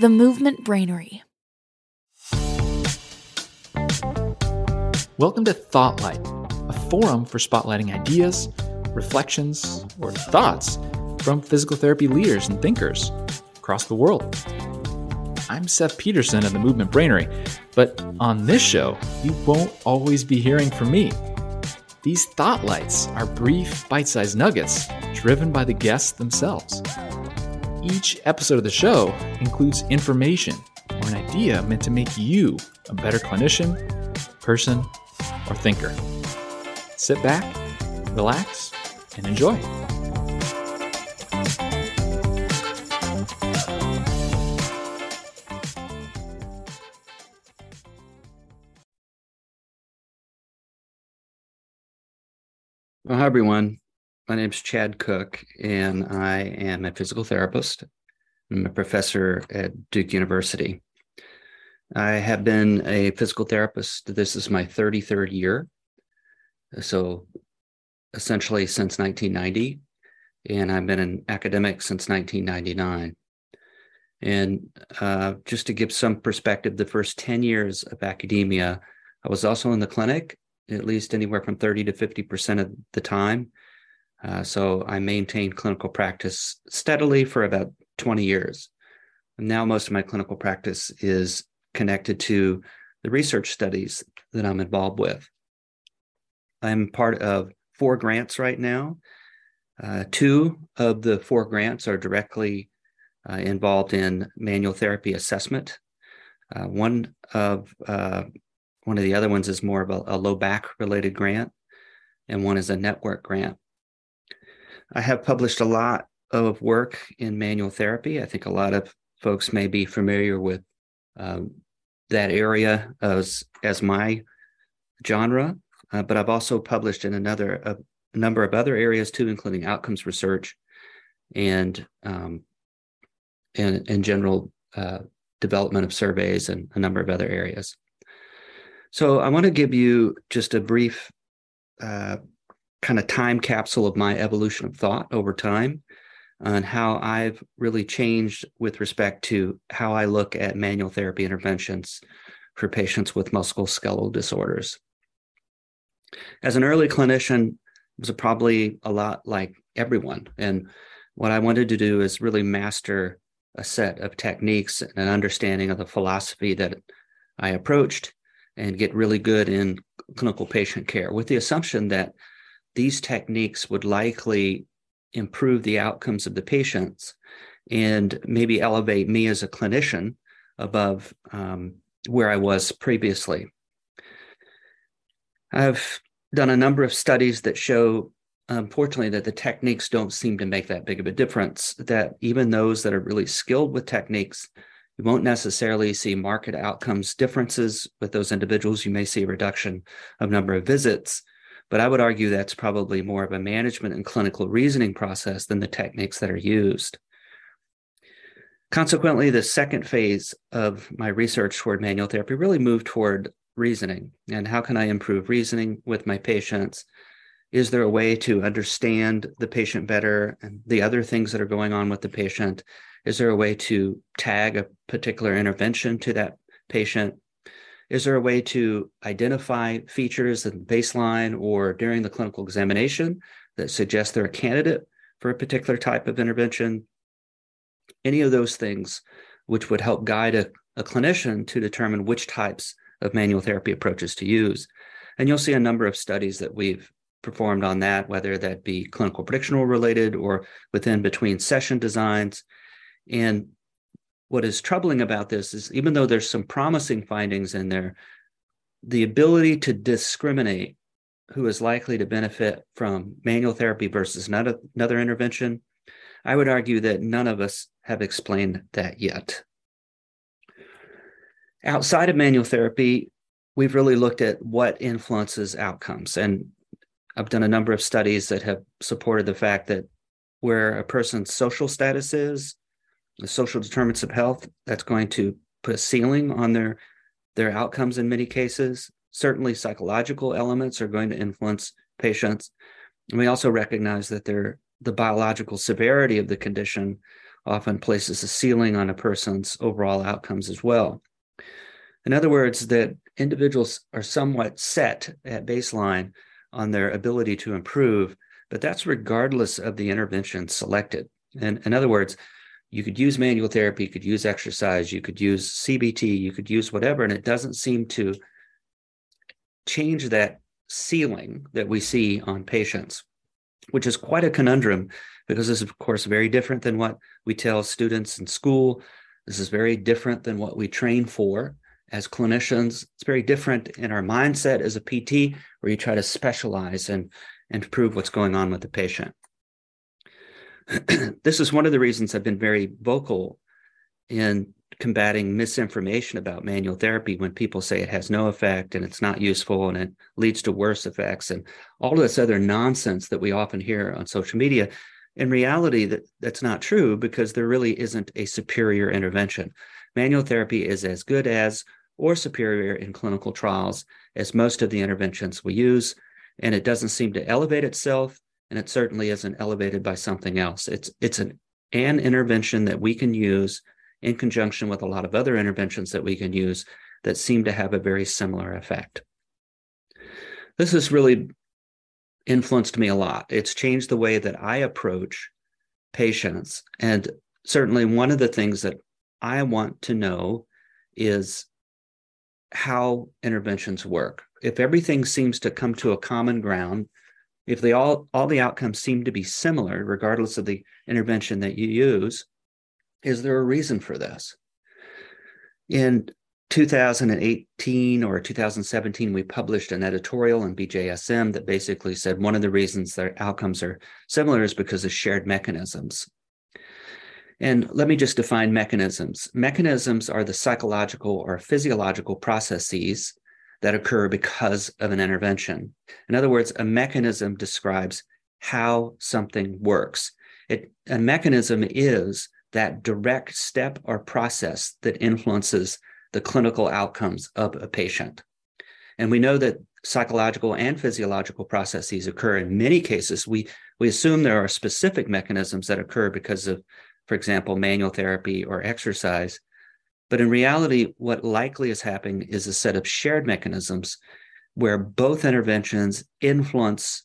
The Movement Brainery. Welcome to Thoughtlight, a forum for spotlighting ideas, reflections, or thoughts from physical therapy leaders and thinkers across the world. I'm Seth Peterson of the Movement Brainery, but on this show, you won't always be hearing from me. These Thoughtlights are brief, bite sized nuggets driven by the guests themselves. Each episode of the show includes information or an idea meant to make you a better clinician, person, or thinker. Sit back, relax, and enjoy. Well, hi, everyone. My name is Chad Cook, and I am a physical therapist. I'm a professor at Duke University. I have been a physical therapist. This is my 33rd year. So, essentially, since 1990. And I've been an academic since 1999. And uh, just to give some perspective, the first 10 years of academia, I was also in the clinic at least anywhere from 30 to 50% of the time. Uh, so I maintained clinical practice steadily for about 20 years. Now most of my clinical practice is connected to the research studies that I'm involved with. I'm part of four grants right now. Uh, two of the four grants are directly uh, involved in manual therapy assessment. Uh, one of uh, one of the other ones is more of a, a low back related grant, and one is a network grant. I have published a lot of work in manual therapy. I think a lot of folks may be familiar with um, that area as as my genre, uh, but I've also published in another a, a, number of other areas too, including outcomes research and um, and, and general uh, development of surveys and a number of other areas. So I want to give you just a brief uh, kind of time capsule of my evolution of thought over time and how I've really changed with respect to how I look at manual therapy interventions for patients with musculoskeletal disorders. As an early clinician, it was probably a lot like everyone. And what I wanted to do is really master a set of techniques and an understanding of the philosophy that I approached and get really good in clinical patient care with the assumption that these techniques would likely improve the outcomes of the patients and maybe elevate me as a clinician above um, where I was previously. I've done a number of studies that show, unfortunately, that the techniques don't seem to make that big of a difference, that even those that are really skilled with techniques you won't necessarily see market outcomes differences with those individuals. You may see a reduction of number of visits, but I would argue that's probably more of a management and clinical reasoning process than the techniques that are used. Consequently, the second phase of my research toward manual therapy really moved toward reasoning and how can I improve reasoning with my patients? Is there a way to understand the patient better and the other things that are going on with the patient is there a way to tag a particular intervention to that patient? Is there a way to identify features in baseline or during the clinical examination that suggest they're a candidate for a particular type of intervention? Any of those things which would help guide a, a clinician to determine which types of manual therapy approaches to use. And you'll see a number of studies that we've performed on that, whether that be clinical predictional related or within between session designs. And what is troubling about this is even though there's some promising findings in there, the ability to discriminate who is likely to benefit from manual therapy versus another, intervention, I would argue that none of us have explained that yet. Outside of manual therapy, we've really looked at what influences outcomes. And I've done a number of studies that have supported the fact that where a person's social status is, the social determinants of health that's going to put a ceiling on their their outcomes in many cases certainly psychological elements are going to influence patients and we also recognize that there the biological severity of the condition often places a ceiling on a person's overall outcomes as well. In other words, that individuals are somewhat set at baseline on their ability to improve, but that's regardless of the intervention selected. And in other words, you could use manual therapy, you could use exercise, you could use CBT, you could use whatever, and it doesn't seem to change that ceiling that we see on patients, which is quite a conundrum because this is, of course, very different than what we tell students in school. This is very different than what we train for as clinicians. It's very different in our mindset as a PT, where you try to specialize and, and prove what's going on with the patient. this is one of the reasons I've been very vocal in combating misinformation about manual therapy when people say it has no effect and it's not useful and it leads to worse effects and all of this other nonsense that we often hear on social media. In reality that that's not true because there really isn't a superior intervention. Manual therapy is as good as or superior in clinical trials as most of the interventions we use and it doesn't seem to elevate itself and it certainly isn't elevated by something else it's it's an an intervention that we can use in conjunction with a lot of other interventions that we can use that seem to have a very similar effect. This has really influenced me a lot. It's changed the way that I approach patients. And certainly, one of the things that I want to know is how interventions work. If everything seems to come to a common ground, if they all all the outcomes seem to be similar regardless of the intervention that you use, is there a reason for this? In 2018 or 2017, we published an editorial in BJSM that basically said one of the reasons their outcomes are similar is because of shared mechanisms. And let me just define mechanisms. Mechanisms are the psychological or physiological processes that occur because of an intervention. In other words, a mechanism describes how something works. It, a mechanism is that direct step or process that influences the clinical outcomes of a patient. And we know that psychological and physiological processes occur in many cases. We, we assume there are specific mechanisms that occur because of, for example, manual therapy or exercise. But in reality, what likely is happening is a set of shared mechanisms where both interventions influence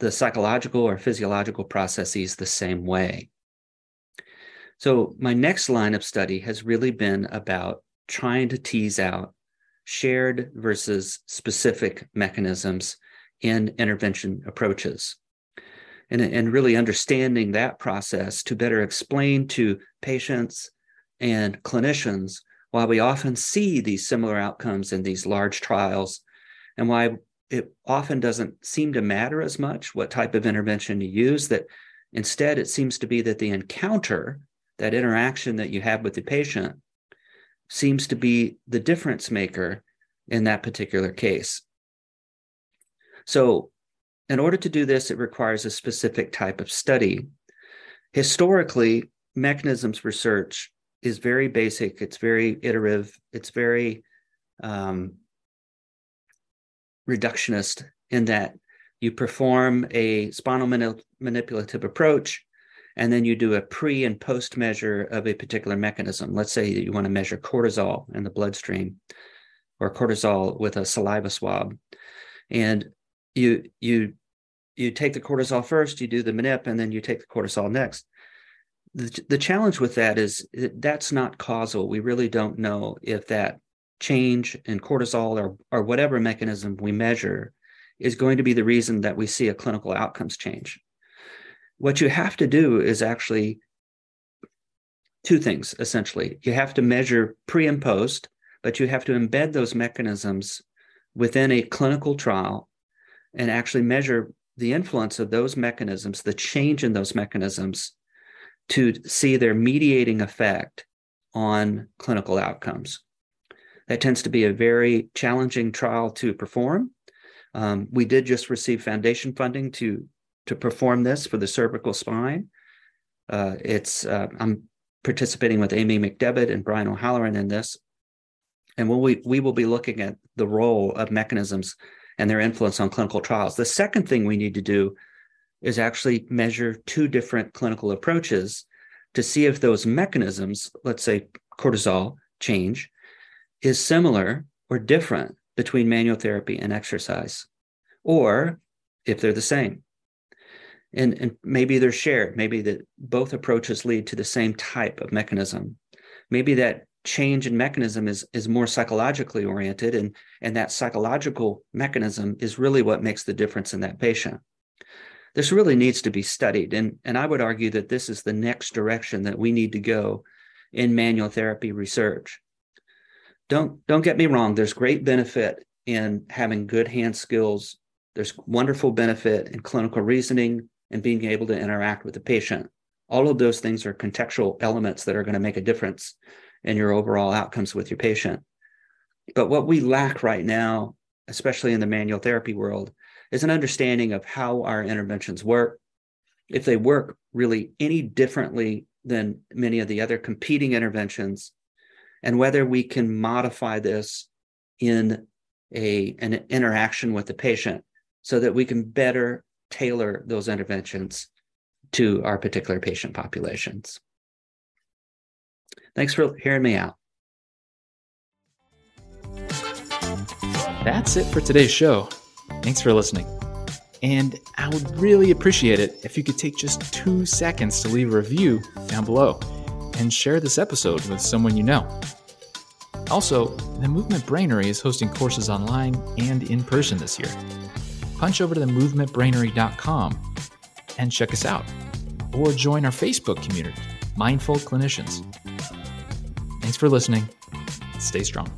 the psychological or physiological processes the same way. So, my next line of study has really been about trying to tease out shared versus specific mechanisms in intervention approaches. And, and really understanding that process to better explain to patients and clinicians why we often see these similar outcomes in these large trials and why it often doesn't seem to matter as much what type of intervention you use, that instead it seems to be that the encounter that interaction that you have with the patient seems to be the difference maker in that particular case. So, in order to do this, it requires a specific type of study. Historically, mechanisms research is very basic, it's very iterative, it's very um, reductionist in that you perform a spinal manip- manipulative approach and then you do a pre and post measure of a particular mechanism. Let's say you want to measure cortisol in the bloodstream or cortisol with a saliva swab. And you you you take the cortisol first, you do the manip, and then you take the cortisol next. The, the challenge with that is that's not causal. We really don't know if that change in cortisol or, or whatever mechanism we measure is going to be the reason that we see a clinical outcomes change what you have to do is actually two things essentially. You have to measure pre and post, but you have to embed those mechanisms within a clinical trial and actually measure the influence of those mechanisms, the change in those mechanisms to see their mediating effect on clinical outcomes. That tends to be a very challenging trial to perform. Um, we did just receive foundation funding to to perform this for the cervical spine. Uh, it's uh, I'm participating with Amy McDevitt and Brian O'Halloran in this, and we'll, we we will be looking at the role of mechanisms and their influence on clinical trials. The second thing we need to do is actually measure two different clinical approaches to see if those mechanisms, let's say cortisol change, is similar or different between manual therapy and exercise, or if they're the same. And, and maybe they're shared. Maybe that both approaches lead to the same type of mechanism. Maybe that change in mechanism is, is more psychologically oriented, and, and that psychological mechanism is really what makes the difference in that patient. This really needs to be studied. And, and I would argue that this is the next direction that we need to go in manual therapy research. Don't don't get me wrong there's great benefit in having good hand skills. There's wonderful benefit in clinical reasoning and being able to interact with the patient. All of those things are contextual elements that are going to make a difference in your overall outcomes with your patient. But what we lack right now especially in the manual therapy world is an understanding of how our interventions work if they work really any differently than many of the other competing interventions and whether we can modify this in a, an interaction with the patient so that we can better tailor those interventions to our particular patient populations. Thanks for hearing me out. That's it for today's show. Thanks for listening. And I would really appreciate it if you could take just two seconds to leave a review down below and share this episode with someone you know. Also, the Movement Brainery is hosting courses online and in person this year. Punch over to the movementbrainery.com and check us out, or join our Facebook community, Mindful Clinicians. Thanks for listening. Stay strong.